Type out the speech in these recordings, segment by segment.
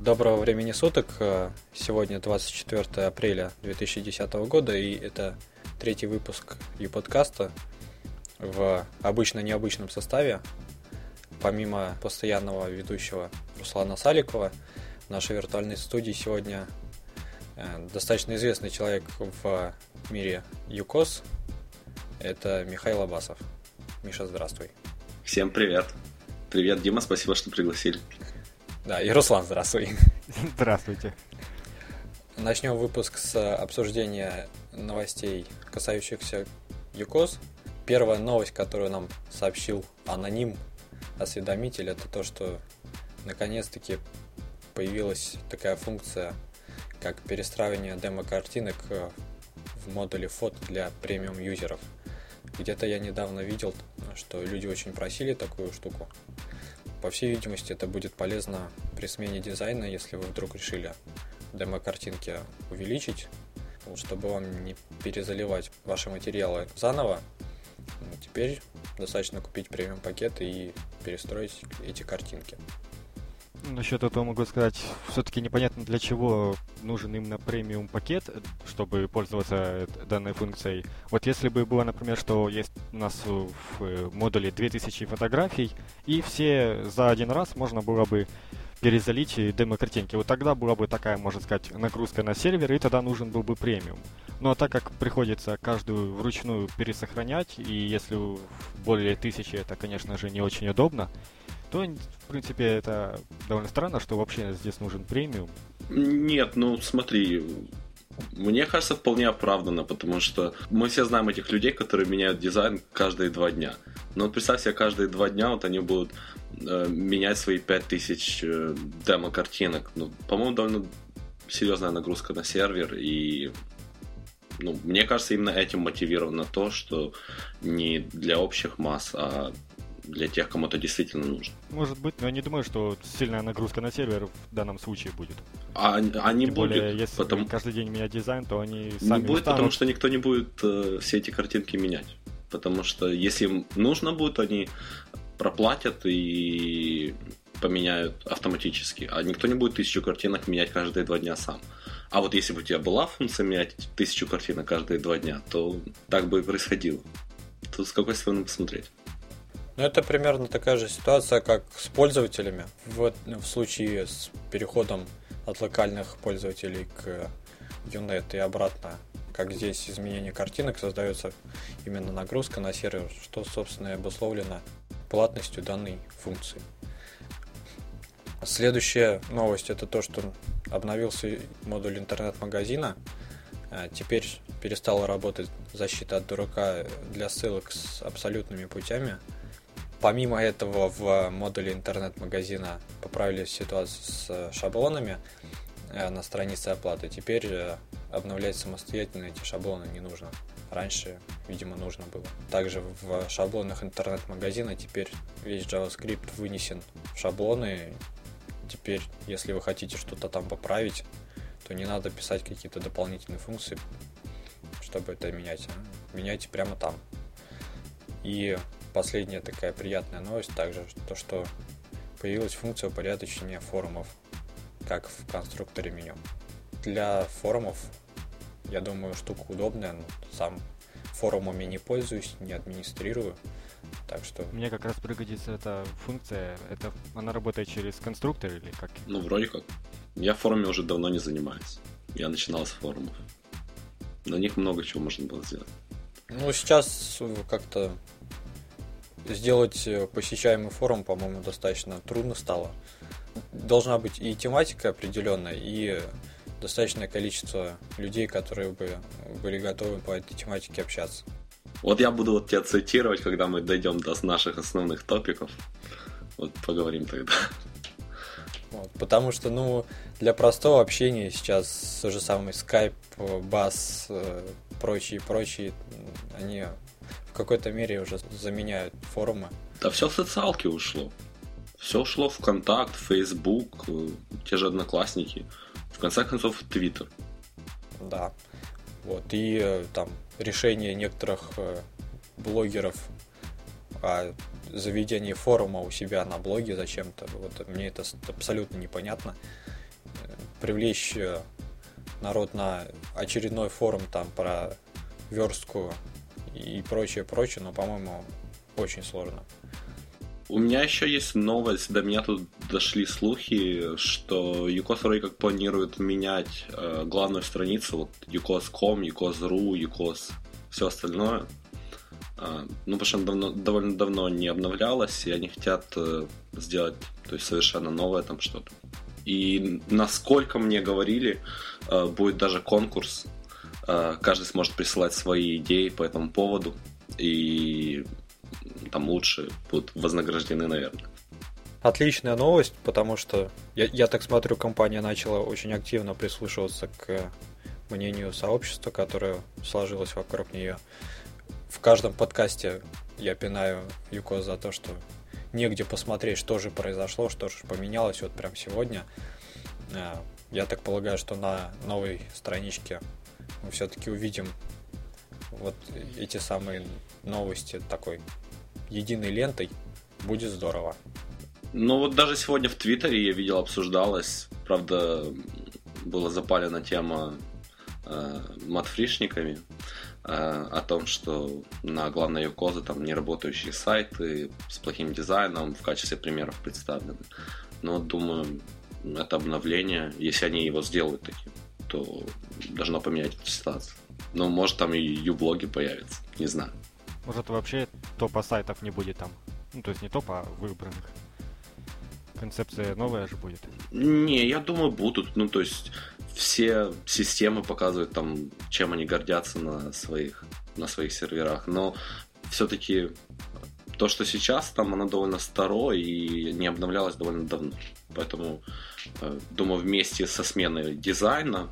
Доброго времени суток. Сегодня 24 апреля 2010 года, и это третий выпуск e-подкаста в обычно-необычном составе. Помимо постоянного ведущего Руслана Саликова, в нашей виртуальной студии сегодня э, достаточно известный человек в мире ЮКОС. Это Михаил Абасов. Миша, здравствуй. Всем привет. Привет, Дима, спасибо, что пригласили. Да, и Руслан, здравствуй. Здравствуйте. Начнем выпуск с обсуждения новостей, касающихся ЮКОС. Первая новость, которую нам сообщил аноним осведомитель, это то, что наконец-таки появилась такая функция, как перестраивание демо-картинок в модуле фото для премиум юзеров. Где-то я недавно видел, что люди очень просили такую штуку. По всей видимости, это будет полезно при смене дизайна, если вы вдруг решили демо-картинки увеличить, чтобы вам не перезаливать ваши материалы заново. Теперь достаточно купить премиум пакет и перестроить эти картинки. Насчет этого могу сказать, все-таки непонятно для чего нужен именно премиум пакет, чтобы пользоваться данной функцией. Вот если бы было, например, что есть у нас в модуле 2000 фотографий, и все за один раз можно было бы перезалить демо-картинки. Вот тогда была бы такая, можно сказать, нагрузка на сервер, и тогда нужен был бы премиум. Но так как приходится каждую вручную пересохранять, и если более тысячи, это, конечно же, не очень удобно, то, в принципе, это довольно странно, что вообще здесь нужен премиум. Нет, ну смотри, мне кажется, вполне оправданно, потому что мы все знаем этих людей, которые меняют дизайн каждые два дня. Но вот представь себе, каждые два дня вот они будут э, менять свои 5000 э, демо-картинок. Ну, по-моему, довольно серьезная нагрузка на сервер, и ну, мне кажется, именно этим мотивировано то, что не для общих масс, а для тех, кому это действительно нужно. Может быть, но я не думаю, что сильная нагрузка на сервер в данном случае будет. А, а не Тем будет, более, если потому... каждый день менять дизайн, то они сами Не будет, устанут. потому что никто не будет э, все эти картинки менять. Потому что если им нужно будет, они проплатят и поменяют автоматически. А никто не будет тысячу картинок менять каждые два дня сам. А вот если бы у тебя была функция менять тысячу картинок каждые два дня, то так бы и происходило. Тут с какой стороны посмотреть. Ну, это примерно такая же ситуация, как с пользователями. В, в случае с переходом от локальных пользователей к UNET и обратно. Как здесь изменение картинок создается именно нагрузка на сервер, что, собственно, и обусловлено платностью данной функции. Следующая новость это то, что обновился модуль интернет-магазина. А, Теперь перестала работать защита от дурака для ссылок с абсолютными путями. Помимо этого в модуле интернет-магазина поправили ситуацию с шаблонами э, на странице оплаты. Теперь э, обновлять самостоятельно эти шаблоны не нужно. Раньше, видимо, нужно было. Также в шаблонах интернет-магазина теперь весь JavaScript вынесен в шаблоны. Теперь, если вы хотите что-то там поправить, то не надо писать какие-то дополнительные функции, чтобы это менять. а Меняйте прямо там. И последняя такая приятная новость также, то что появилась функция упорядочения форумов, как в конструкторе меню. Для форумов, я думаю, штука удобная, но сам форумами не пользуюсь, не администрирую, так что... Мне как раз пригодится эта функция. Это она работает через конструктор или как? Ну, вроде как. Я форуме уже давно не занимаюсь. Я начинал с форумов. На них много чего можно было сделать. Ну, сейчас как-то сделать посещаемый форум, по-моему, достаточно трудно стало. Должна быть и тематика определенная, и достаточное количество людей, которые бы были готовы по этой тематике общаться. Вот я буду вот тебя цитировать, когда мы дойдем до наших основных топиков. Вот поговорим тогда. Вот, потому что, ну, для простого общения сейчас тот же самый Skype, Bass, прочие, прочие, они в какой-то мере уже заменяют форумы. Да все в социалки ушло. Все ушло в контакт, Facebook, те же одноклассники. В конце концов, Twitter. Да. Вот. И там решение некоторых блогеров о заведении форума у себя на блоге зачем-то. Вот мне это абсолютно непонятно. привлечь э, народ на очередной форум там про верстку и прочее, прочее, но, по-моему, очень сложно. У меня еще есть новость. До меня тут дошли слухи, что uCoz вроде как планирует менять э, главную страницу, вот uCoz.com, uCoz.ru, uCoz, все остальное. Э, ну, потому что она давно, довольно давно не обновлялась, и они хотят э, сделать то есть совершенно новое там что-то. И насколько мне говорили, э, будет даже конкурс. Э, каждый сможет присылать свои идеи по этому поводу. И там лучше будут вознаграждены, наверное. Отличная новость, потому что я, я так смотрю, компания начала очень активно прислушиваться к мнению сообщества, которое сложилось вокруг нее. В каждом подкасте я пинаю Юко за то, что негде посмотреть, что же произошло, что же поменялось вот прям сегодня. Э, я так полагаю, что на новой страничке мы все-таки увидим вот эти самые новости такой единой лентой. Будет здорово. Ну вот даже сегодня в Твиттере я видел, обсуждалось, правда, была запалена тема э, матфришниками э, о том, что на главной Юкозы там не работающие сайты с плохим дизайном в качестве примеров представлены. Но думаю, это обновление, если они его сделают таким, то должно поменять ситуацию. Но может там и юблоги появятся, не знаю. Может вообще топа сайтов не будет там? Ну, то есть не топа, а выбранных. Концепция новая же будет. Не, я думаю, будут. Ну, то есть все системы показывают там, чем они гордятся на своих, на своих серверах. Но все-таки то, что сейчас там, оно довольно старо и не обновлялось довольно давно. Поэтому, э, думаю, вместе со сменой дизайна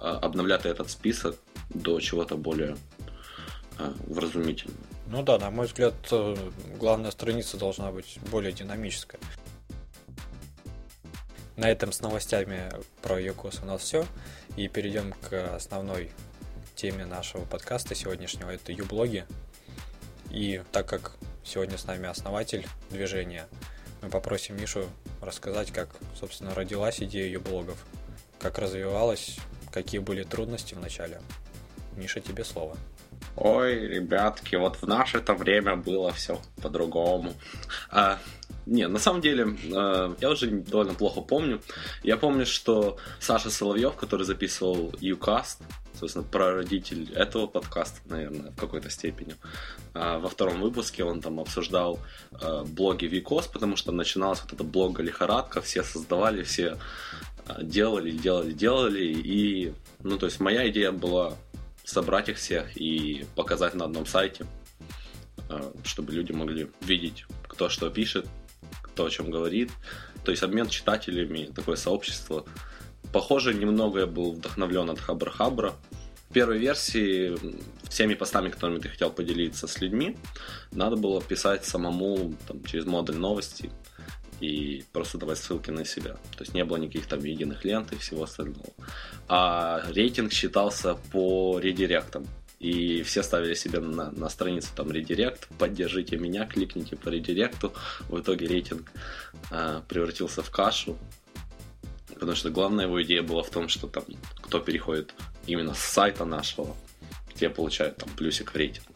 э, обновлять этот список до чего-то более э, вразумительного. Ну да, на мой взгляд, главная страница должна быть более динамическая. На этом с новостями про Юкос у нас все. И перейдем к основной теме нашего подкаста сегодняшнего. Это юблоги. И так как сегодня с нами основатель движения, мы попросим Мишу рассказать, как, собственно, родилась идея ее блогов, как развивалась, какие были трудности в начале. Миша, тебе слово. Ой, ребятки, вот в наше-то время было все по-другому. А, не, на самом деле, э, я уже довольно плохо помню. Я помню, что Саша Соловьев, который записывал UCast, собственно, прародитель этого подкаста, наверное, в какой-то степени. А, во втором выпуске он там обсуждал э, блоги Викос, потому что начиналась вот эта блога лихорадка, все создавали, все э, делали, делали, делали, и, ну, то есть моя идея была собрать их всех и показать на одном сайте, чтобы люди могли видеть, кто что пишет, кто о чем говорит. То есть обмен читателями, такое сообщество. Похоже, немного я был вдохновлен от Хабра Хабра. В первой версии всеми постами, которыми ты хотел поделиться с людьми, надо было писать самому там, через модуль новости и просто давать ссылки на себя. То есть не было никаких там единых лент и всего остального. А рейтинг считался по редиректам. И все ставили себе на, на страницу там редирект, поддержите меня, кликните по редиректу. В итоге рейтинг э, превратился в кашу. Потому что главная его идея была в том, что там кто переходит именно с сайта нашего, те получают там плюсик в рейтинг.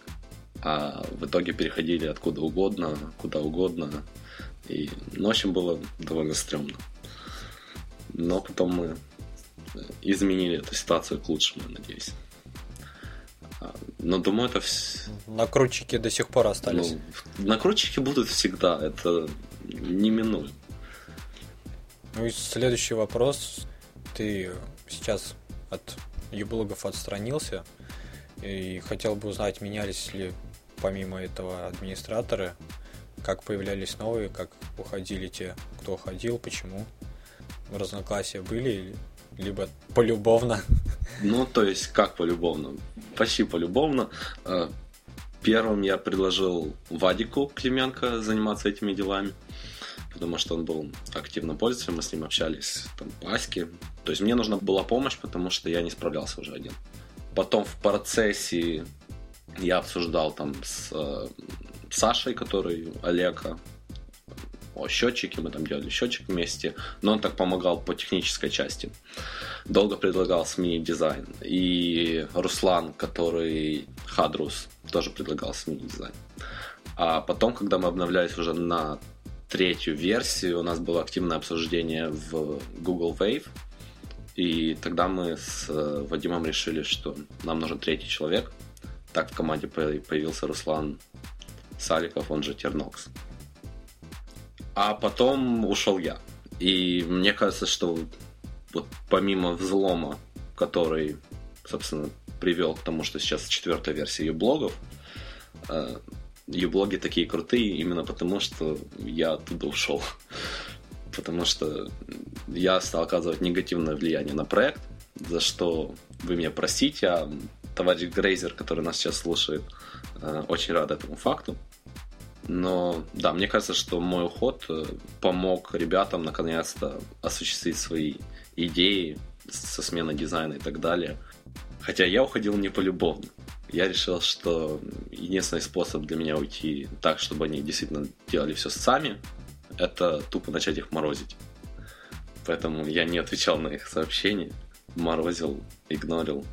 А в итоге переходили откуда угодно, куда угодно. И, ну, в общем, было довольно стрёмно. Но потом мы изменили эту ситуацию к лучшему, я надеюсь. Но думаю, это все... Накрутчики до сих пор остались. Ну, накрутчики будут всегда, это неминуемо. Ну и следующий вопрос. Ты сейчас от юблогов отстранился и хотел бы узнать, менялись ли помимо этого администраторы, как появлялись новые, как уходили те, кто уходил, почему. Разногласия были, либо полюбовно. Ну, то есть, как полюбовно? Почти полюбовно. Э, первым я предложил Вадику Клименко заниматься этими делами, потому что он был активным пользователем, мы с ним общались там по Аське. То есть мне нужна была помощь, потому что я не справлялся уже один. Потом в процессе я обсуждал там с э, Сашей, который Олега, о счетчике, мы там делали счетчик вместе, но он так помогал по технической части. Долго предлагал сменить дизайн. И Руслан, который Хадрус, тоже предлагал сменить дизайн. А потом, когда мы обновлялись уже на третью версию, у нас было активное обсуждение в Google Wave, и тогда мы с э, Вадимом решили, что нам нужен третий человек. Так в команде появился Руслан Саликов, он же Тернокс. А потом ушел я. И мне кажется, что вот помимо взлома, который, собственно, привел к тому, что сейчас четвертая версия ее блогов, э, ее блоги такие крутые именно потому, что я оттуда ушел. Потому что я стал оказывать негативное влияние на проект, за что вы меня простите, а товарищ Грейзер, который нас сейчас слушает, э, очень рад этому факту. Но да, мне кажется, что мой уход э, помог ребятам наконец-то осуществить свои идеи со сменой дизайна и так далее. Хотя я уходил не полюбовно. Я решил, что единственный способ для меня уйти так, чтобы они действительно делали все сами, это тупо начать их морозить. Поэтому я не отвечал на их сообщения, морозил, игнорил.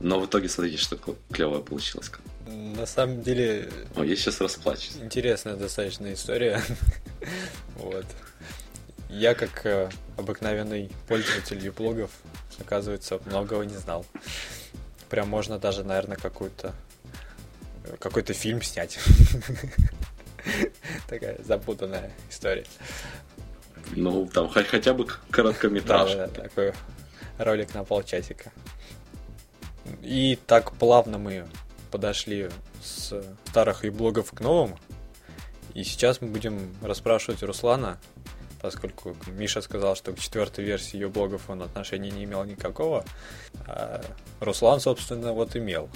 Но в итоге смотрите, что клевое получилось. На самом деле... О, я сейчас расплачусь. Интересная достаточно история. вот. Я, как э, обыкновенный пользователь юблогов, оказывается, многого не знал. Прям можно даже, наверное, какую-то какой-то фильм снять. Такая запутанная история. Ну, там хотя бы короткометражка. Да, да, такой ролик на полчасика. И так плавно мы подошли с старых и блогов к новым. И сейчас мы будем расспрашивать Руслана, поскольку Миша сказал, что к четвертой версии ее блогов он отношения не имел никакого. А Руслан, собственно, вот имел.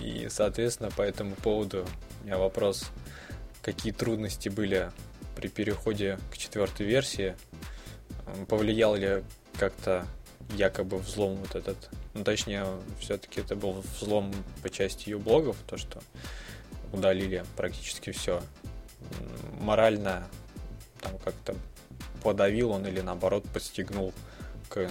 И, соответственно, по этому поводу у меня вопрос, какие трудности были при переходе к четвертой версии? Повлиял ли как-то якобы взлом вот этот. Ну, точнее, все-таки это был взлом по части ее блогов, то, что удалили практически все. Морально там как-то подавил он или наоборот подстегнул к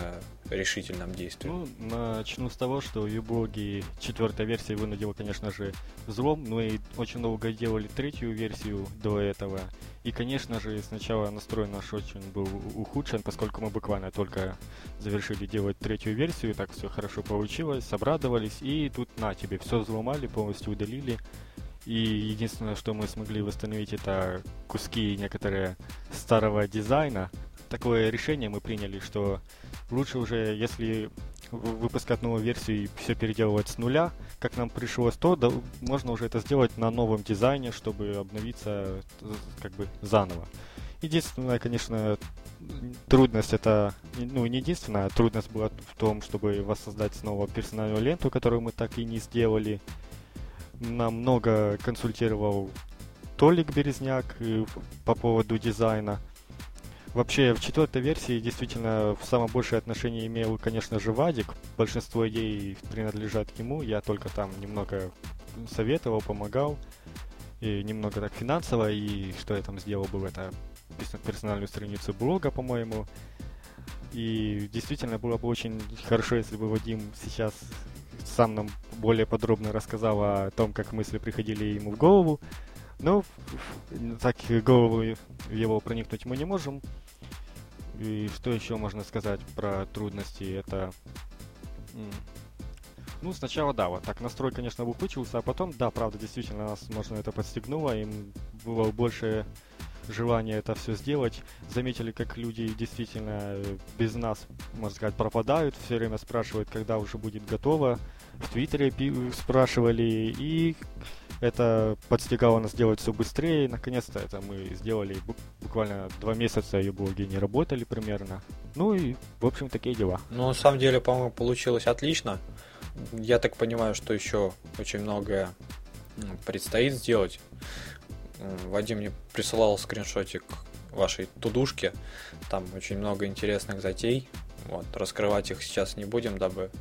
решительным действиям? Ну, начну с того, что юблоги четвертой версии вынудила, конечно же, взлом, но и очень долго делали третью версию до этого. И, конечно же, сначала настрой наш очень был ухудшен, поскольку мы буквально только завершили делать третью версию, так все хорошо получилось, обрадовались, и тут на тебе все взломали, полностью удалили. И единственное, что мы смогли восстановить, это куски некоторые старого дизайна. Такое решение мы приняли, что лучше уже, если выпускать новую версию и все переделывать с нуля, как нам пришлось, то да, можно уже это сделать на новом дизайне, чтобы обновиться как бы заново. Единственная, конечно, трудность это, ну не единственная, трудность была в том, чтобы воссоздать снова персональную ленту, которую мы так и не сделали. Нам много консультировал Толик Березняк э, по поводу дизайна. Вообще, в четвертой версии действительно в самое большее отношение имел, конечно же, Вадик. Большинство идей принадлежат ему. Я только там немного советовал, помогал. И немного так финансово. И что я там сделал был, это персональную страницу блога, по-моему. И действительно было бы очень хорошо, если бы Вадим сейчас сам нам более подробно рассказал о том, как мысли приходили ему в голову. Но так голову его проникнуть мы не можем. И что еще можно сказать про трудности? Это... Ну, сначала, да, вот так настрой, конечно, выпучился, а потом, да, правда, действительно, нас, можно, это подстегнуло, им было больше желание это все сделать. Заметили, как люди действительно э, без нас, можно сказать, пропадают, все время спрашивают, когда уже будет готово. В Твиттере спрашивали, и это подстегало нас делать все быстрее. Наконец-то это мы сделали. Буквально два месяца ее блоги не работали примерно. Ну и, в общем, такие дела. Ну, на самом деле, по-моему, получилось отлично. Я так понимаю, что еще очень многое предстоит сделать. Вадим мне присылал скриншотик вашей тудушки. Там очень много интересных затей. Вот, раскрывать их сейчас не будем, дабы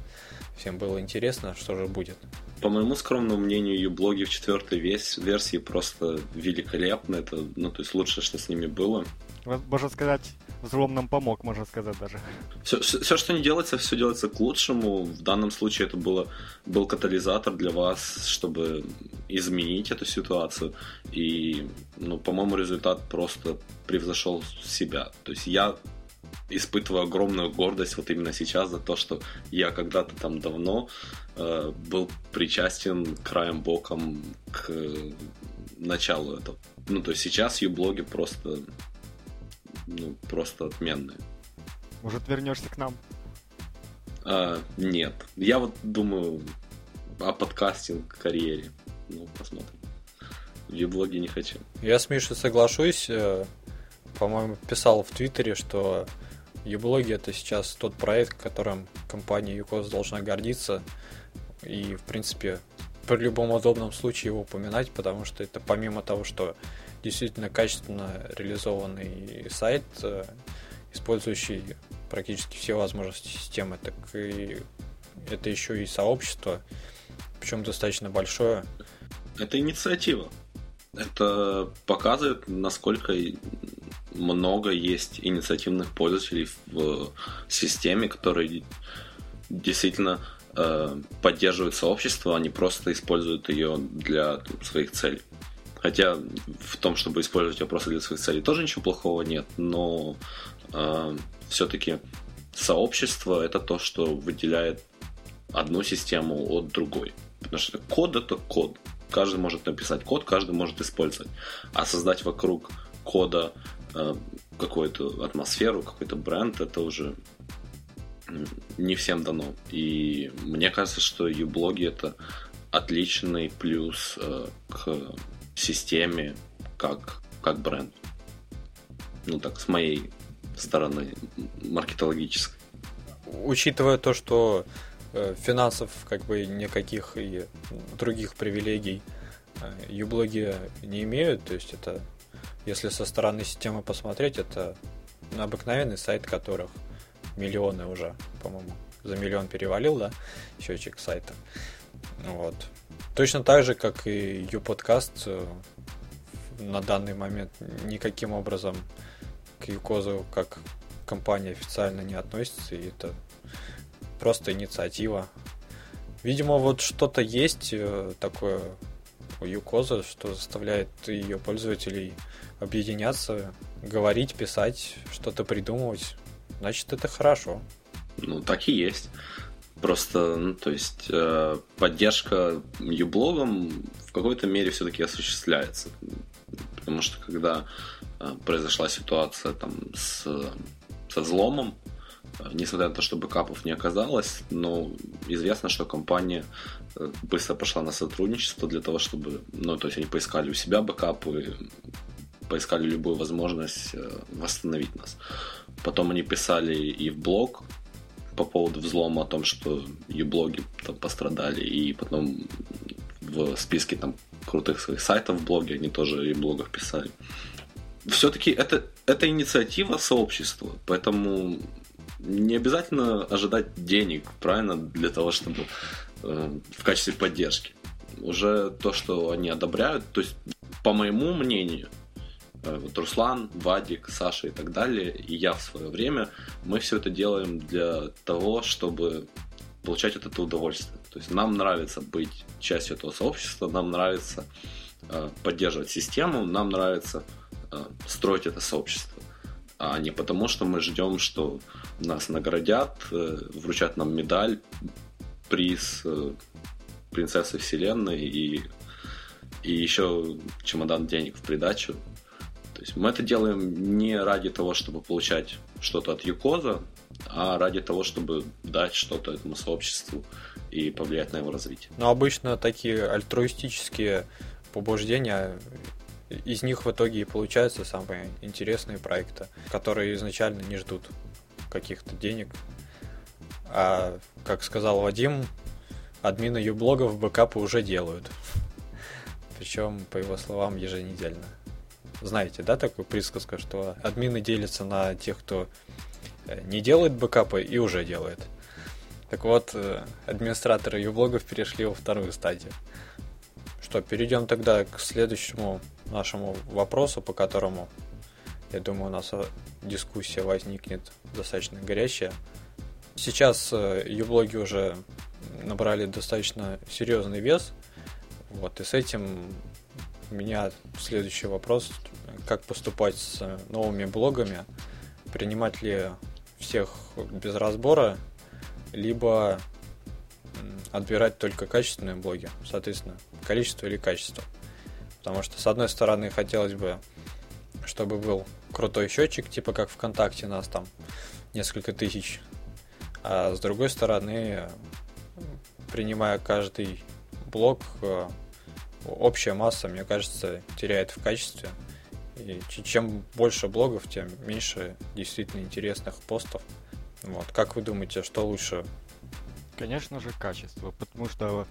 всем было интересно, что же будет. По моему скромному мнению, юблоги в четвертой версии просто великолепны. Это, ну, то есть лучшее, что с ними было. Можно сказать, взлом нам помог, можно сказать даже. Все, все, все, что не делается, все делается к лучшему. В данном случае это было, был катализатор для вас, чтобы изменить эту ситуацию. И, ну, по-моему, результат просто превзошел себя. То есть я испытываю огромную гордость вот именно сейчас за то, что я когда-то там давно э, был причастен краем боком к началу этого. Ну, то есть сейчас юблоги просто, ну, просто отменные. Может, вернешься к нам? А, нет. Я вот думаю о подкастинг карьере. Ну, посмотрим. В юблоге не хочу. Я с Мишей соглашусь. Э, по-моему, писал в Твиттере, что Юблоги это сейчас тот проект, которым компания ЮКОС должна гордиться. И, в принципе, при любом удобном случае его упоминать, потому что это помимо того, что действительно качественно реализованный сайт, э, использующий практически все возможности системы, так и это еще и сообщество, причем достаточно большое. Это инициатива. Это показывает, насколько много есть инициативных пользователей в системе, которые действительно э, поддерживают сообщество, они просто используют ее для там, своих целей. Хотя в том, чтобы использовать ее просто для своих целей, тоже ничего плохого нет, но э, все-таки сообщество это то, что выделяет одну систему от другой. Потому что код это код. Каждый может написать код, каждый может использовать. А создать вокруг кода какую-то атмосферу, какой-то бренд, это уже не всем дано. И мне кажется, что юблоги это отличный плюс э, к системе как, как бренд. Ну так, с моей стороны маркетологической. Учитывая то, что э, финансов как бы никаких и других привилегий э, юблоги не имеют, то есть это если со стороны системы посмотреть, это обыкновенный сайт, которых миллионы уже, по-моему, за миллион перевалил, да, счетчик сайта. Вот. Точно так же, как и YouPodcast э, на данный момент никаким образом к Юкозу как компания официально не относится, и это просто инициатива. Видимо, вот что-то есть э, такое Юкоза, что заставляет ее пользователей объединяться, говорить, писать, что-то придумывать, значит, это хорошо. Ну, так и есть. Просто, ну, то есть, э, поддержка юблогом в какой-то мере все-таки осуществляется. Потому что когда э, произошла ситуация там с, со взломом, несмотря на то, что бэкапов не оказалось, но известно, что компания э, быстро пошла на сотрудничество для того, чтобы, ну, то есть они поискали у себя бэкапы, поискали любую возможность э, восстановить нас. Потом они писали и в блог по поводу взлома о том, что и блоги там пострадали, и потом в списке там крутых своих сайтов в блоге они тоже и в блогах писали. Все-таки это, это инициатива сообщества, поэтому не обязательно ожидать денег, правильно, для того, чтобы э, в качестве поддержки. Уже то, что они одобряют, то есть, по моему мнению, Э, вот Руслан, Вадик, Саша и так далее, и я в свое время, мы все это делаем для того, чтобы получать от этого удовольствие. То есть нам нравится быть частью этого сообщества, нам нравится э, поддерживать систему, нам нравится э, строить это сообщество. А не потому, что мы ждем, что нас наградят, э, вручат нам медаль, приз э, принцессы вселенной и, и еще чемодан денег в придачу. То есть мы это делаем не ради того, чтобы получать что-то от Юкоза, а ради того, чтобы дать что-то этому сообществу и повлиять на его развитие. Но обычно такие альтруистические побуждения из них в итоге и получаются самые интересные проекты, которые изначально не ждут каких-то денег. А, как сказал Вадим, админы юблогов бэкапы уже делают. Причем, по его словам, еженедельно знаете, да, такую присказку, что админы делятся на тех, кто не делает бэкапы и уже делает. Так вот, администраторы юблогов перешли во вторую стадию. Что, перейдем тогда к следующему нашему вопросу, по которому, я думаю, у нас дискуссия возникнет достаточно горячая. Сейчас юблоги уже набрали достаточно серьезный вес, вот, и с этим у меня следующий вопрос, как поступать с новыми блогами, принимать ли всех без разбора, либо отбирать только качественные блоги, соответственно, количество или качество. Потому что, с одной стороны, хотелось бы, чтобы был крутой счетчик, типа как ВКонтакте нас там несколько тысяч, а с другой стороны, принимая каждый блок, э, общая масса, мне кажется, теряет в качестве. И чем больше блогов, тем меньше действительно интересных постов. Вот. Как вы думаете, что лучше? Конечно же, качество, потому что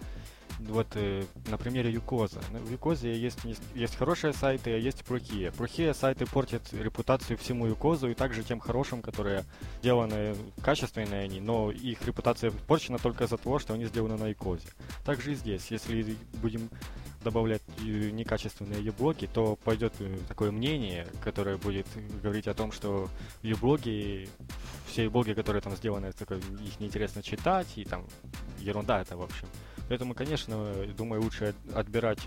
вот э, на примере Юкоза. В Юкозе есть, есть хорошие сайты, а есть плохие. Плохие сайты портят репутацию всему Юкозу и также тем хорошим, которые сделаны качественные они, но их репутация порчена только из-за того, что они сделаны на Юкозе. Также и здесь, если будем добавлять э, некачественные юблоги, то пойдет э, такое мнение, которое будет говорить о том, что юблоги, все юблоги, которые там сделаны, их неинтересно читать, и там ерунда это, в общем. Поэтому, конечно, думаю, лучше отбирать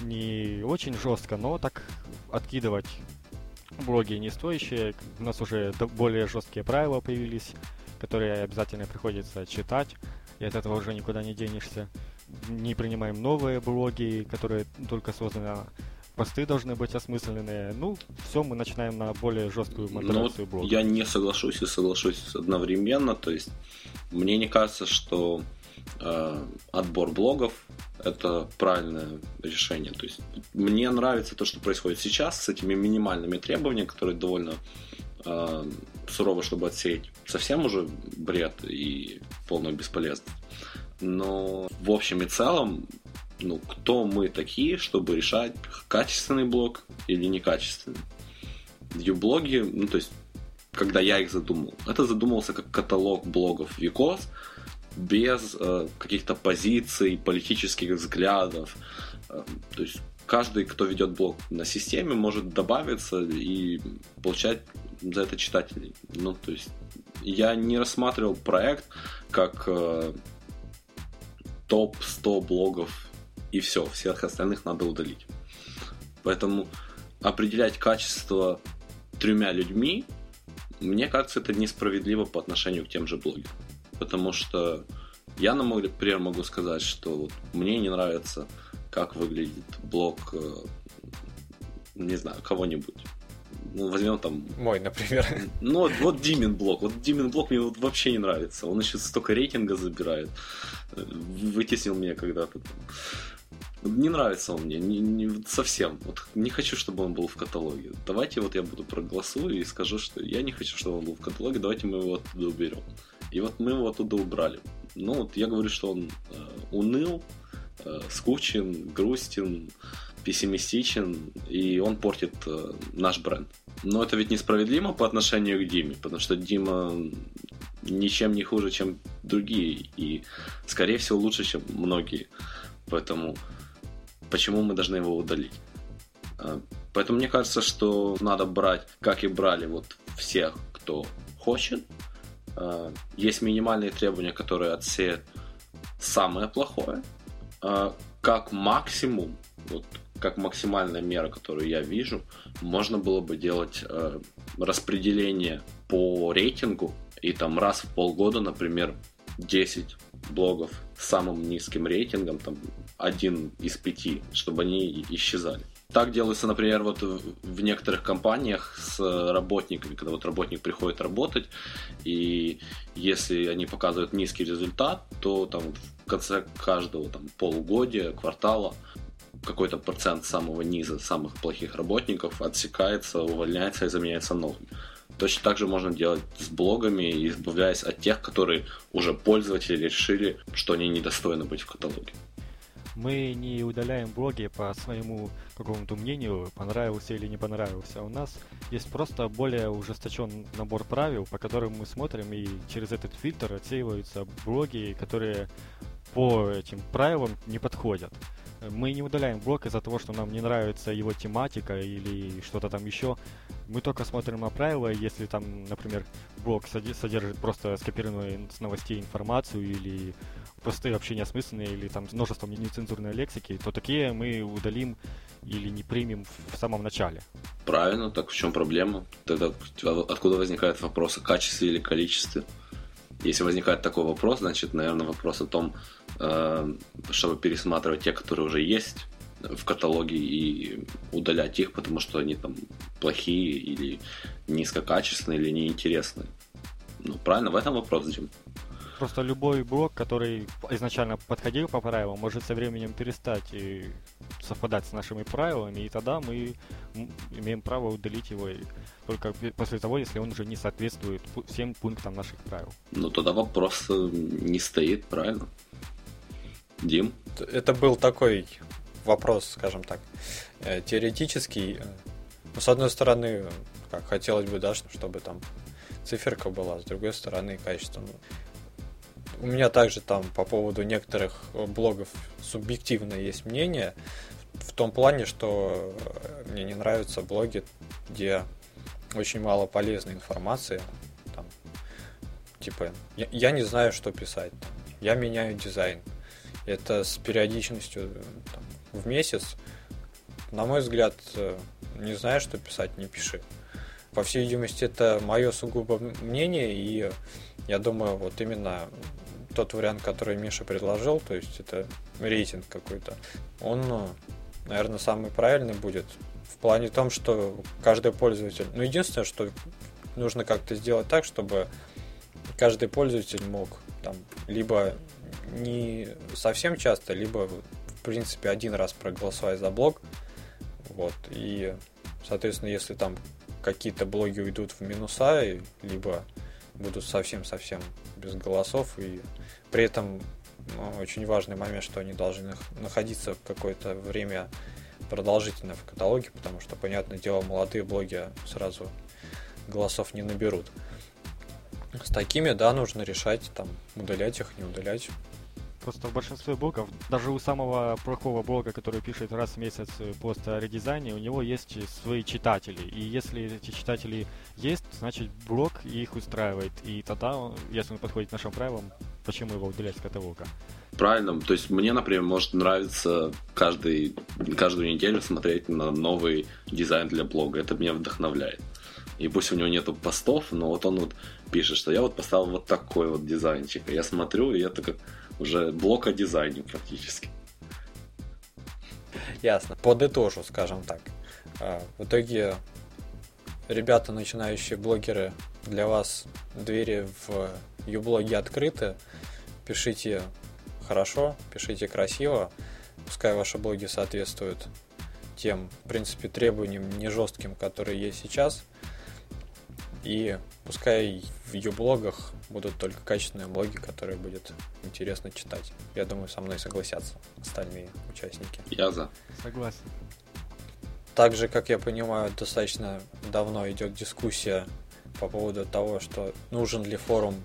не очень жестко, но так откидывать блоги не стоящие. У нас уже более жесткие правила появились, которые обязательно приходится читать, и от этого уже никуда не денешься не принимаем новые блоги, которые только созданы, посты должны быть осмысленные. Ну, все, мы начинаем на более жесткую ну, модерацию ну, блога. Я не соглашусь и соглашусь одновременно. То есть, мне не кажется, что отбор блогов это правильное решение. То есть, мне нравится то, что происходит сейчас с этими минимальными требованиями, которые довольно э, сурово, чтобы отсеять совсем уже бред и полную бесполезность. Но в общем и целом, ну, кто мы такие, чтобы решать, качественный блог или некачественный? View-блоги, ну, то есть, когда я их задумал, это задумывался как каталог блогов Викос, без э, каких-то позиций, политических взглядов. Э, то есть каждый, кто ведет блог на системе, может добавиться и получать за это читателей. Ну, то есть я не рассматривал проект как э, топ-100 блогов и все, всех остальных надо удалить. Поэтому определять качество тремя людьми, мне кажется, это несправедливо по отношению к тем же блогерам. Потому что я, например, могу сказать, что вот мне не нравится, как выглядит блог, э, не знаю, кого-нибудь. Ну, возьмем там... Мой, например. Ну, вот, вот Димин блок. Вот Димин блок мне вот вообще не нравится. Он еще столько рейтинга забирает. Вытеснил меня когда-то. Не нравится он мне, не, не, совсем. Вот не хочу, чтобы он был в каталоге. Давайте вот я буду проголосую и скажу, что я не хочу, чтобы он был в каталоге, давайте мы его оттуда уберем. И вот мы его оттуда убрали. Ну вот я говорю, что он э, уныл, э, скучен, грустен, пессимистичен, и он портит э, наш бренд. Но это ведь несправедливо по отношению к Диме, потому что Дима ничем не хуже, чем другие, и, скорее всего, лучше, чем многие. Поэтому почему мы должны его удалить? А, поэтому мне кажется, что надо брать, как и брали вот всех, кто хочет. А, есть минимальные требования, которые отсеют самое плохое. А, как максимум, вот как максимальная мера, которую я вижу, можно было бы делать э, распределение по рейтингу и там раз в полгода, например, 10 блогов с самым низким рейтингом, там один из пяти, чтобы они исчезали. Так делается, например, вот в некоторых компаниях с работниками, когда вот работник приходит работать, и если они показывают низкий результат, то там в конце каждого там, полугодия, квартала какой-то процент самого низа, самых плохих работников отсекается, увольняется и заменяется новым. Точно так же можно делать с блогами, избавляясь от тех, которые уже пользователи решили, что они недостойны быть в каталоге. Мы не удаляем блоги по своему какому-то мнению, понравился или не понравился. У нас есть просто более ужесточенный набор правил, по которым мы смотрим, и через этот фильтр отсеиваются блоги, которые по этим правилам не подходят. Мы не удаляем блог из-за того, что нам не нравится его тематика или что-то там еще. Мы только смотрим на правила, если там, например, блог содержит просто скопированную с новостей информацию или простые вообще неосмысленные или там множеством нецензурной лексики, то такие мы удалим или не примем в самом начале. Правильно, так в чем проблема? Тогда откуда возникает вопрос о качестве или количестве? Если возникает такой вопрос, значит, наверное, вопрос о том, э, чтобы пересматривать те, которые уже есть в каталоге и удалять их, потому что они там плохие или низкокачественные или неинтересные. Ну, правильно, в этом вопрос, Дим. Просто любой блок, который изначально подходил по правилам, может со временем перестать и совпадать с нашими правилами, и тогда мы имеем право удалить его только после того, если он уже не соответствует всем пунктам наших правил. Ну тогда вопрос э, не стоит, правильно? Дим? Это был такой вопрос, скажем так, э, теоретический. Ну, с одной стороны, как хотелось бы, да, чтобы там циферка была, с другой стороны, качество. У меня также там по поводу некоторых блогов субъективно есть мнение, в том плане, что э, мне не нравятся блоги, где очень мало полезной информации. Там, типа, я, я не знаю, что писать. Я меняю дизайн. Это с периодичностью там, в месяц. На мой взгляд, э, не знаю, что писать, не пиши. По всей видимости, это мое сугубо мнение, и я думаю, вот именно тот вариант, который Миша предложил, то есть это рейтинг какой-то, он, ну, наверное, самый правильный будет. В плане том, что каждый пользователь, ну, единственное, что нужно как-то сделать так, чтобы каждый пользователь мог там либо не совсем часто, либо в принципе один раз проголосовать за блог, вот, и, соответственно, если там какие-то блоги уйдут в минуса, либо будут совсем-совсем без голосов, и при этом ну, очень важный момент, что они должны находиться какое-то время продолжительно в каталоге, потому что, понятное дело, молодые блоги сразу голосов не наберут. С такими, да, нужно решать, там, удалять их, не удалять. Просто в большинстве блогов, даже у самого плохого блога, который пишет раз в месяц пост о редизайне, у него есть свои читатели. И если эти читатели есть, значит блог их устраивает. И тогда, если он подходит нашим правилам, почему его удалять с каталога? Правильно. То есть мне, например, может нравиться каждый, каждую неделю смотреть на новый дизайн для блога. Это меня вдохновляет. И пусть у него нету постов, но вот он вот пишет, что я вот поставил вот такой вот дизайнчик. я смотрю, и это как уже блок о дизайне практически. Ясно. Подытожу, скажем так. А, в итоге, ребята, начинающие блогеры, для вас двери в юблоге открыты. Пишите хорошо, пишите красиво. Пускай ваши блоги соответствуют тем, в принципе, требованиям не жестким, которые есть сейчас. И пускай в ее блогах будут только качественные блоги, которые будет интересно читать. Я думаю, со мной согласятся остальные участники. Я за. Согласен. Также, как я понимаю, достаточно давно идет дискуссия по поводу того, что нужен ли форум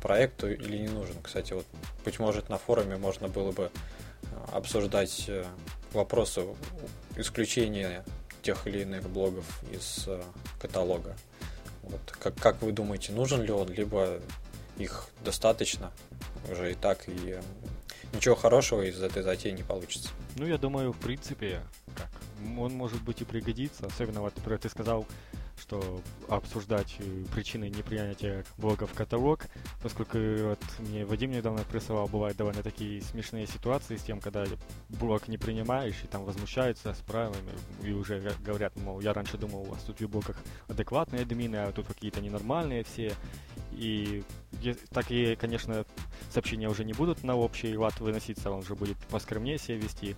проекту или не нужен. Кстати, вот, быть может, на форуме можно было бы э, обсуждать э, вопросы исключения тех или иных блогов из э, каталога. Вот, как, как вы думаете, нужен ли он, либо их достаточно уже и так, и ничего хорошего из этой затеи не получится? Ну, я думаю, в принципе, как, он может быть и пригодится, особенно вот, например, ты сказал, что обсуждать причины непринятия блога в каталог, поскольку вот мне Вадим недавно присылал, бывают довольно такие смешные ситуации с тем, когда блог не принимаешь и там возмущаются с правилами и уже говорят, мол, я раньше думал, у вас тут в блоках адекватные админы, а тут какие-то ненормальные все. И такие, конечно, сообщения уже не будут на общий лад выноситься, он уже будет поскромнее себя вести.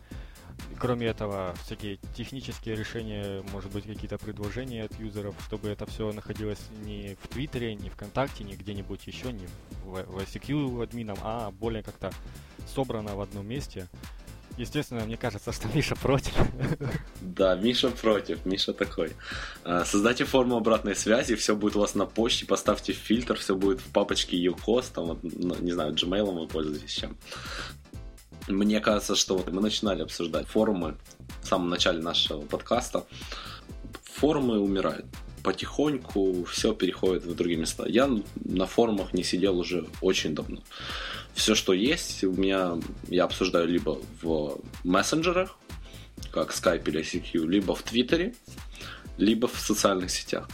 Кроме этого, всякие технические решения, может быть, какие-то предложения от юзеров, чтобы это все находилось не в Твиттере, не ВКонтакте, не где-нибудь еще, не в, в ICQ админом, а более как-то собрано в одном месте. Естественно, мне кажется, что Миша против. Да, Миша против, Миша такой. А, создайте форму обратной связи, все будет у вас на почте, поставьте фильтр, все будет в папочке UCOS, там, ну, не знаю, Gmail вы пользуетесь чем. Мне кажется, что вот мы начинали обсуждать форумы в самом начале нашего подкаста. Форумы умирают. Потихоньку все переходит в другие места. Я на форумах не сидел уже очень давно. Все, что есть, у меня я обсуждаю либо в мессенджерах, как Skype или ICQ, либо в Твиттере, либо в социальных сетях.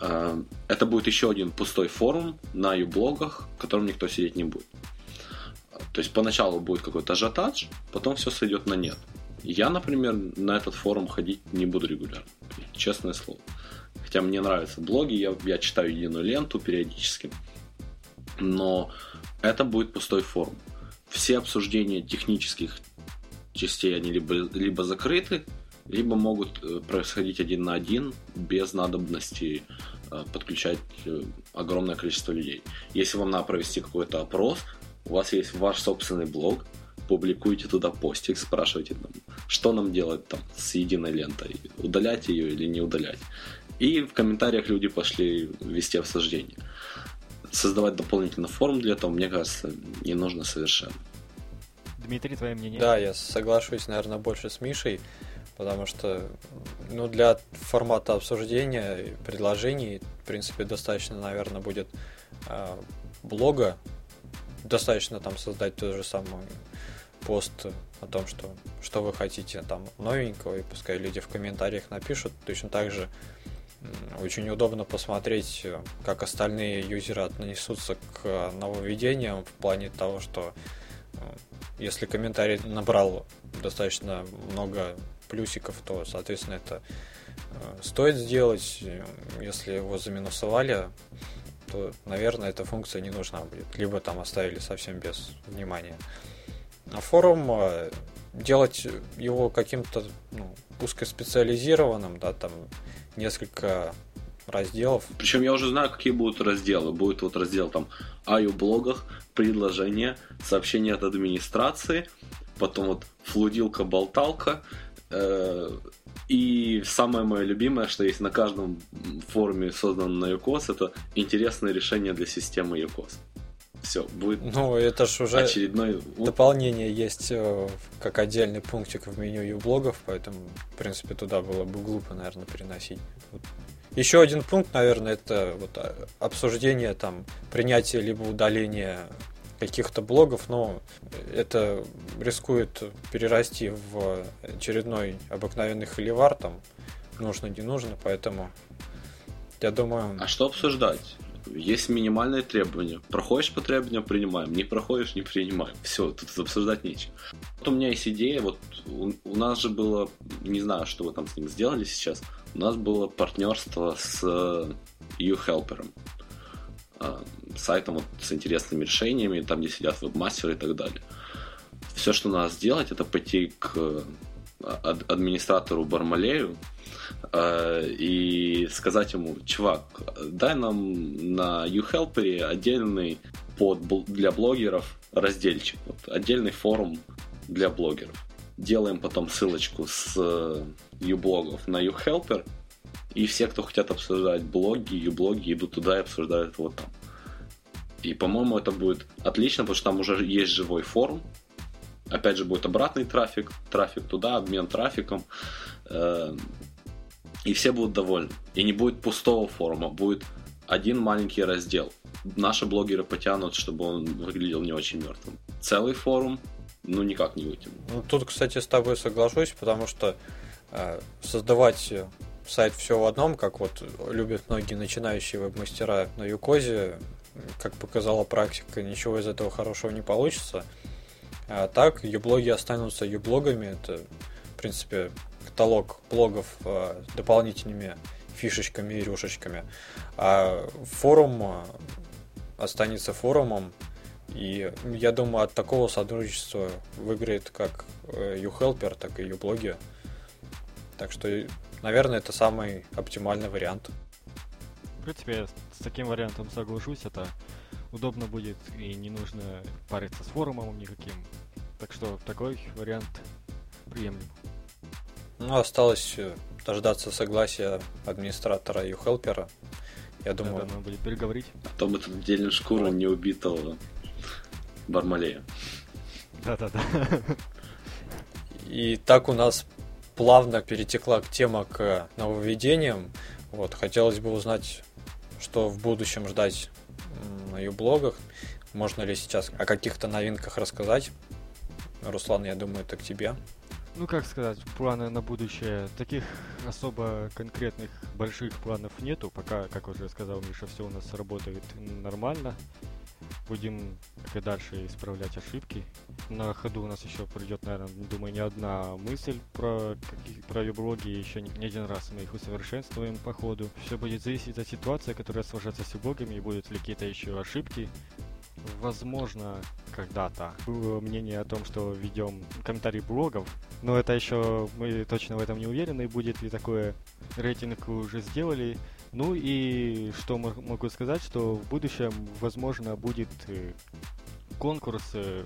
А, это будет еще один пустой форум на юблогах, в котором никто сидеть не будет. То есть поначалу будет какой-то ажиотаж, потом все сойдет на нет. Я, например, на этот форум ходить не буду регулярно. Честное слово. Хотя мне нравятся блоги, я, я читаю единую ленту периодически. Но это будет пустой форум. Все обсуждения технических частей, они либо, либо закрыты, либо могут э, происходить один на один без надобности э, подключать э, огромное количество людей. Если вам надо провести какой-то опрос, у вас есть ваш собственный блог, публикуйте туда постик, спрашивайте, там, что нам делать там с единой лентой, удалять ее или не удалять. И в комментариях люди пошли вести обсуждение. Создавать дополнительный форум для этого, мне кажется, не нужно совершенно. Дмитрий, твое мнение? Да, я соглашусь, наверное, больше с Мишей, потому что ну, для формата обсуждения предложений, в принципе, достаточно, наверное, будет э, блога, достаточно там создать тот же самый пост о том, что, что вы хотите там новенького, и пускай люди в комментариях напишут. Точно так же очень удобно посмотреть, как остальные юзеры отнесутся к нововведениям в плане того, что э, если комментарий набрал достаточно много плюсиков, то, соответственно, это э, стоит сделать. Если его заминусовали, то, наверное, эта функция не нужна будет. Либо там оставили совсем без внимания. А форум э, делать его каким-то ну, узкоспециализированным, да, там несколько разделов. Причем я уже знаю, какие будут разделы. Будет вот раздел там о блогах, предложения, сообщения от администрации, потом вот флудилка-болталка, и самое мое любимое, что есть на каждом форуме, созданном на UCOS, это интересное решение для системы UCOS. Все, будет ну, это ж уже очередной... дополнение есть э, как отдельный пунктик в меню юблогов, поэтому, в принципе, туда было бы глупо, наверное, переносить. Вот. Еще один пункт, наверное, это вот а, обсуждение там принятия либо удаления каких-то блогов, но это рискует перерасти в очередной обыкновенный холивар, там нужно, не нужно, поэтому я думаю... А что обсуждать? Есть минимальные требования. Проходишь по требованиям, принимаем. Не проходишь, не принимаем. Все, тут обсуждать нечего. Вот у меня есть идея, вот у, у нас же было, не знаю, что вы там с ним сделали сейчас, у нас было партнерство с YouHelper. А, сайтом вот с интересными решениями, там, где сидят вебмастеры и так далее. Все, что надо сделать, это пойти к а, администратору Бармалею э, и сказать ему, чувак, дай нам на YouHelper отдельный под для блогеров разделчик, вот, отдельный форум для блогеров. Делаем потом ссылочку с ublogов на YouHelper, и все, кто хотят обсуждать блоги, юблоги, идут туда и обсуждают вот там. И, по-моему, это будет отлично, потому что там уже есть живой форум. Опять же, будет обратный трафик, трафик туда, обмен трафиком. Э, и все будут довольны. И не будет пустого форума, будет один маленький раздел. Наши блогеры потянут, чтобы он выглядел не очень мертвым. Целый форум, ну, никак не вытянут. Ну, тут, кстати, с тобой соглашусь, потому что э, создавать сайт все в одном, как вот любят многие начинающие веб-мастера на Юкозе, как показала практика, ничего из этого хорошего не получится. А так, юблоги останутся юблогами. Это, в принципе, каталог блогов э, дополнительными фишечками и рюшечками. А форум а, останется форумом. И я думаю, от такого сотрудничества выиграет как YouHelper, так и юблоги. Так что, наверное, это самый оптимальный вариант. В принципе, я с таким вариантом соглашусь. Это удобно будет и не нужно париться с форумом никаким. Так что такой вариант приемлем. Ну, осталось э, дождаться согласия администратора и хелпера. Я думаю... Надо будет переговорить. А то мы тут делим шкуру неубитого Бармалея. Да-да-да. И так у нас плавно перетекла к тема к нововведениям. Вот, хотелось бы узнать, что в будущем ждать на ее блогах. Можно ли сейчас о каких-то новинках рассказать? Руслан, я думаю, это к тебе. Ну, как сказать, планы на будущее. Таких особо конкретных больших планов нету. Пока, как уже сказал Миша, все у нас работает нормально. Будем, и дальше, исправлять ошибки. На ходу у нас еще придет, наверное, думаю, не одна мысль про, про блоги. Еще не, не один раз мы их усовершенствуем по ходу. Все будет зависеть от ситуации, которая сложится с блогами, и будут ли какие-то еще ошибки. Возможно, когда-то было мнение о том, что ведем комментарий блогов, но это еще мы точно в этом не уверены, будет ли такое рейтинг уже сделали. Ну и что могу сказать, что в будущем, возможно, будет э, конкурс э,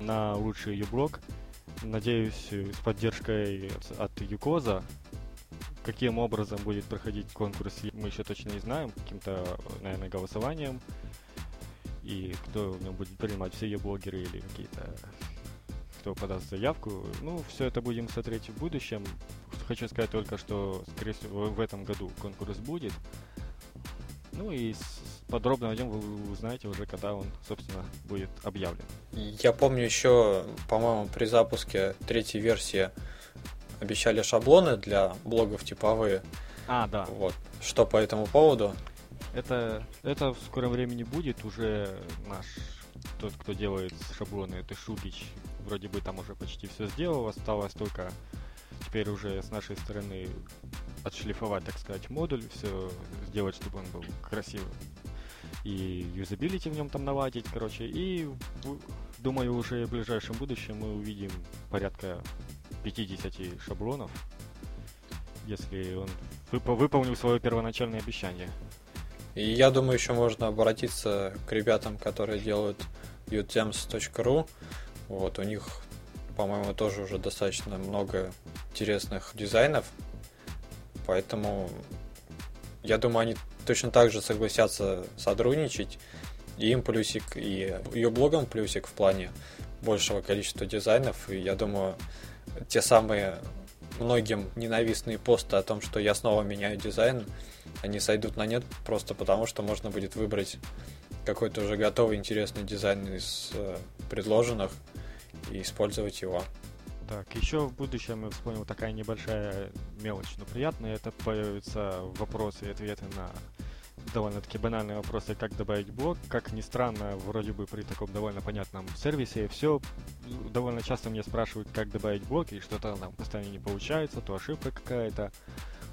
на лучший юблог. Надеюсь, э, с поддержкой от Юкоза. Каким образом будет проходить конкурс, мы еще точно не знаем. Каким-то, наверное, голосованием и кто в нем будет принимать, все ее блогеры или какие-то кто подаст заявку. Ну, все это будем смотреть в будущем. Хочу сказать только, что, скорее всего, в этом году конкурс будет. Ну и подробно о нем вы узнаете уже, когда он, собственно, будет объявлен. Я помню еще, по-моему, при запуске третьей версии обещали шаблоны для блогов типовые. А, да. Вот. Что по этому поводу? Это, это в скором времени будет уже наш тот, кто делает шаблоны, это Шугич. Вроде бы там уже почти все сделал, осталось только теперь уже с нашей стороны отшлифовать, так сказать, модуль, все сделать, чтобы он был красивым. И юзабилити в нем там наладить, короче. И думаю, уже в ближайшем будущем мы увидим порядка 50 шаблонов, если он выполнил свое первоначальное обещание. И я думаю, еще можно обратиться к ребятам, которые делают utems.ru. Вот, у них, по-моему, тоже уже достаточно много интересных дизайнов. Поэтому я думаю, они точно так же согласятся сотрудничать. И им плюсик, и ее блогам плюсик в плане большего количества дизайнов. И я думаю, те самые многим ненавистные посты о том, что я снова меняю дизайн, они сойдут на нет просто потому, что можно будет выбрать какой-то уже готовый интересный дизайн из э, предложенных и использовать его. Так, еще в будущем я вспомнил такая небольшая мелочь, но приятная. Это появятся вопросы и ответы на довольно-таки банальные вопросы, как добавить блок. Как ни странно, вроде бы при таком довольно понятном сервисе все довольно часто мне спрашивают, как добавить блок, и что-то там постоянно не получается, то ошибка какая-то.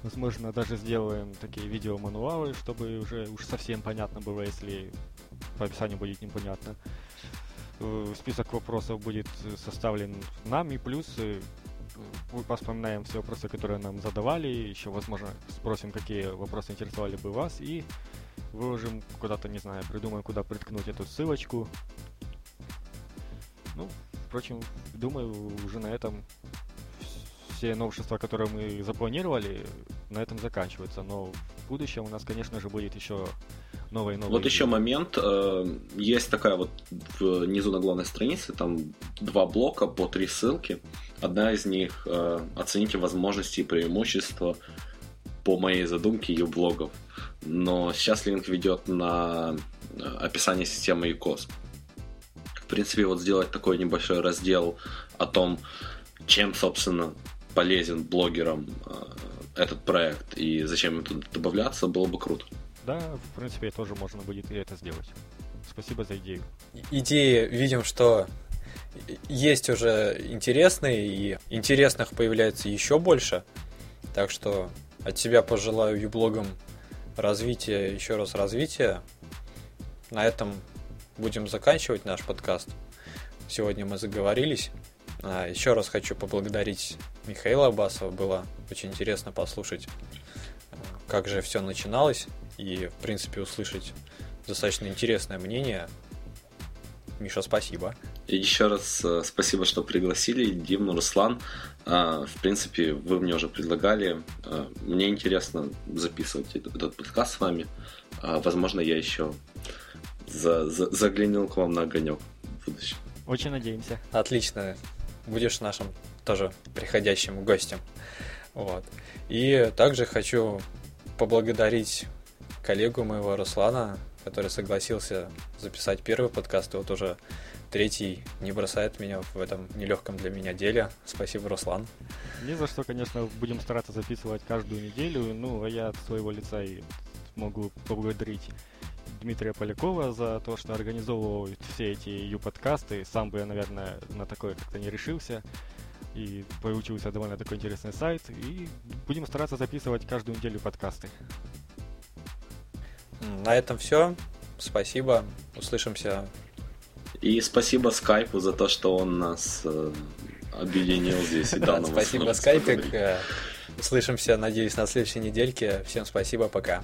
Возможно, даже сделаем такие видео-мануалы, чтобы уже уж совсем понятно было, если по описанию будет непонятно. Э, список вопросов будет составлен нами, плюс э, вспоминаем все вопросы, которые нам задавали, еще, возможно, спросим, какие вопросы интересовали бы вас, и выложим куда-то, не знаю, придумаем, куда приткнуть эту ссылочку. Ну, впрочем, думаю, уже на этом все новшества, которые мы запланировали, на этом заканчиваются. Но в будущем у нас, конечно же, будет еще новые новые. Вот еще момент. Э, есть такая вот внизу на главной странице, там два блока по три ссылки. Одна из них э, оцените возможности и преимущества по моей задумке ее блогов. Но сейчас линк ведет на э, описание системы ECOS. В принципе, вот сделать такой небольшой раздел о том, чем, собственно, полезен блогерам этот проект и зачем им туда добавляться, было бы круто. Да, в принципе, тоже можно будет и это сделать. Спасибо за идею. Идеи, видим, что есть уже интересные, и интересных появляется еще больше. Так что от себя пожелаю юблогам развития, еще раз развития. На этом будем заканчивать наш подкаст. Сегодня мы заговорились. А, еще раз хочу поблагодарить Михаила Абасова. Было очень интересно послушать, э, как же все начиналось, и, в принципе, услышать достаточно интересное мнение. Миша, спасибо. И еще раз э, спасибо, что пригласили. Дим, Руслан. А, в принципе, вы мне уже предлагали. А, мне интересно записывать этот подкаст с вами. Возможно, я еще за, за, заглянул к вам на огонек в будущем. Очень надеемся. Отлично. Будешь нашим тоже приходящим гостем. Вот. И также хочу поблагодарить коллегу моего Руслана, который согласился записать первый подкаст, и вот уже третий не бросает меня в этом нелегком для меня деле. Спасибо, Руслан. Ни за что, конечно, будем стараться записывать каждую неделю. Ну, а я от своего лица и могу поблагодарить Дмитрия Полякова за то, что организовывал все эти ю-подкасты. Сам бы я, наверное, на такое как-то не решился. И получился довольно такой интересный сайт. И будем стараться записывать каждую неделю подкасты. На этом все. Спасибо. Услышимся и спасибо Скайпу за то, что он нас э, объединил здесь и дал нам Спасибо Скайпик. Услышимся, надеюсь, на следующей недельке. Всем спасибо, пока.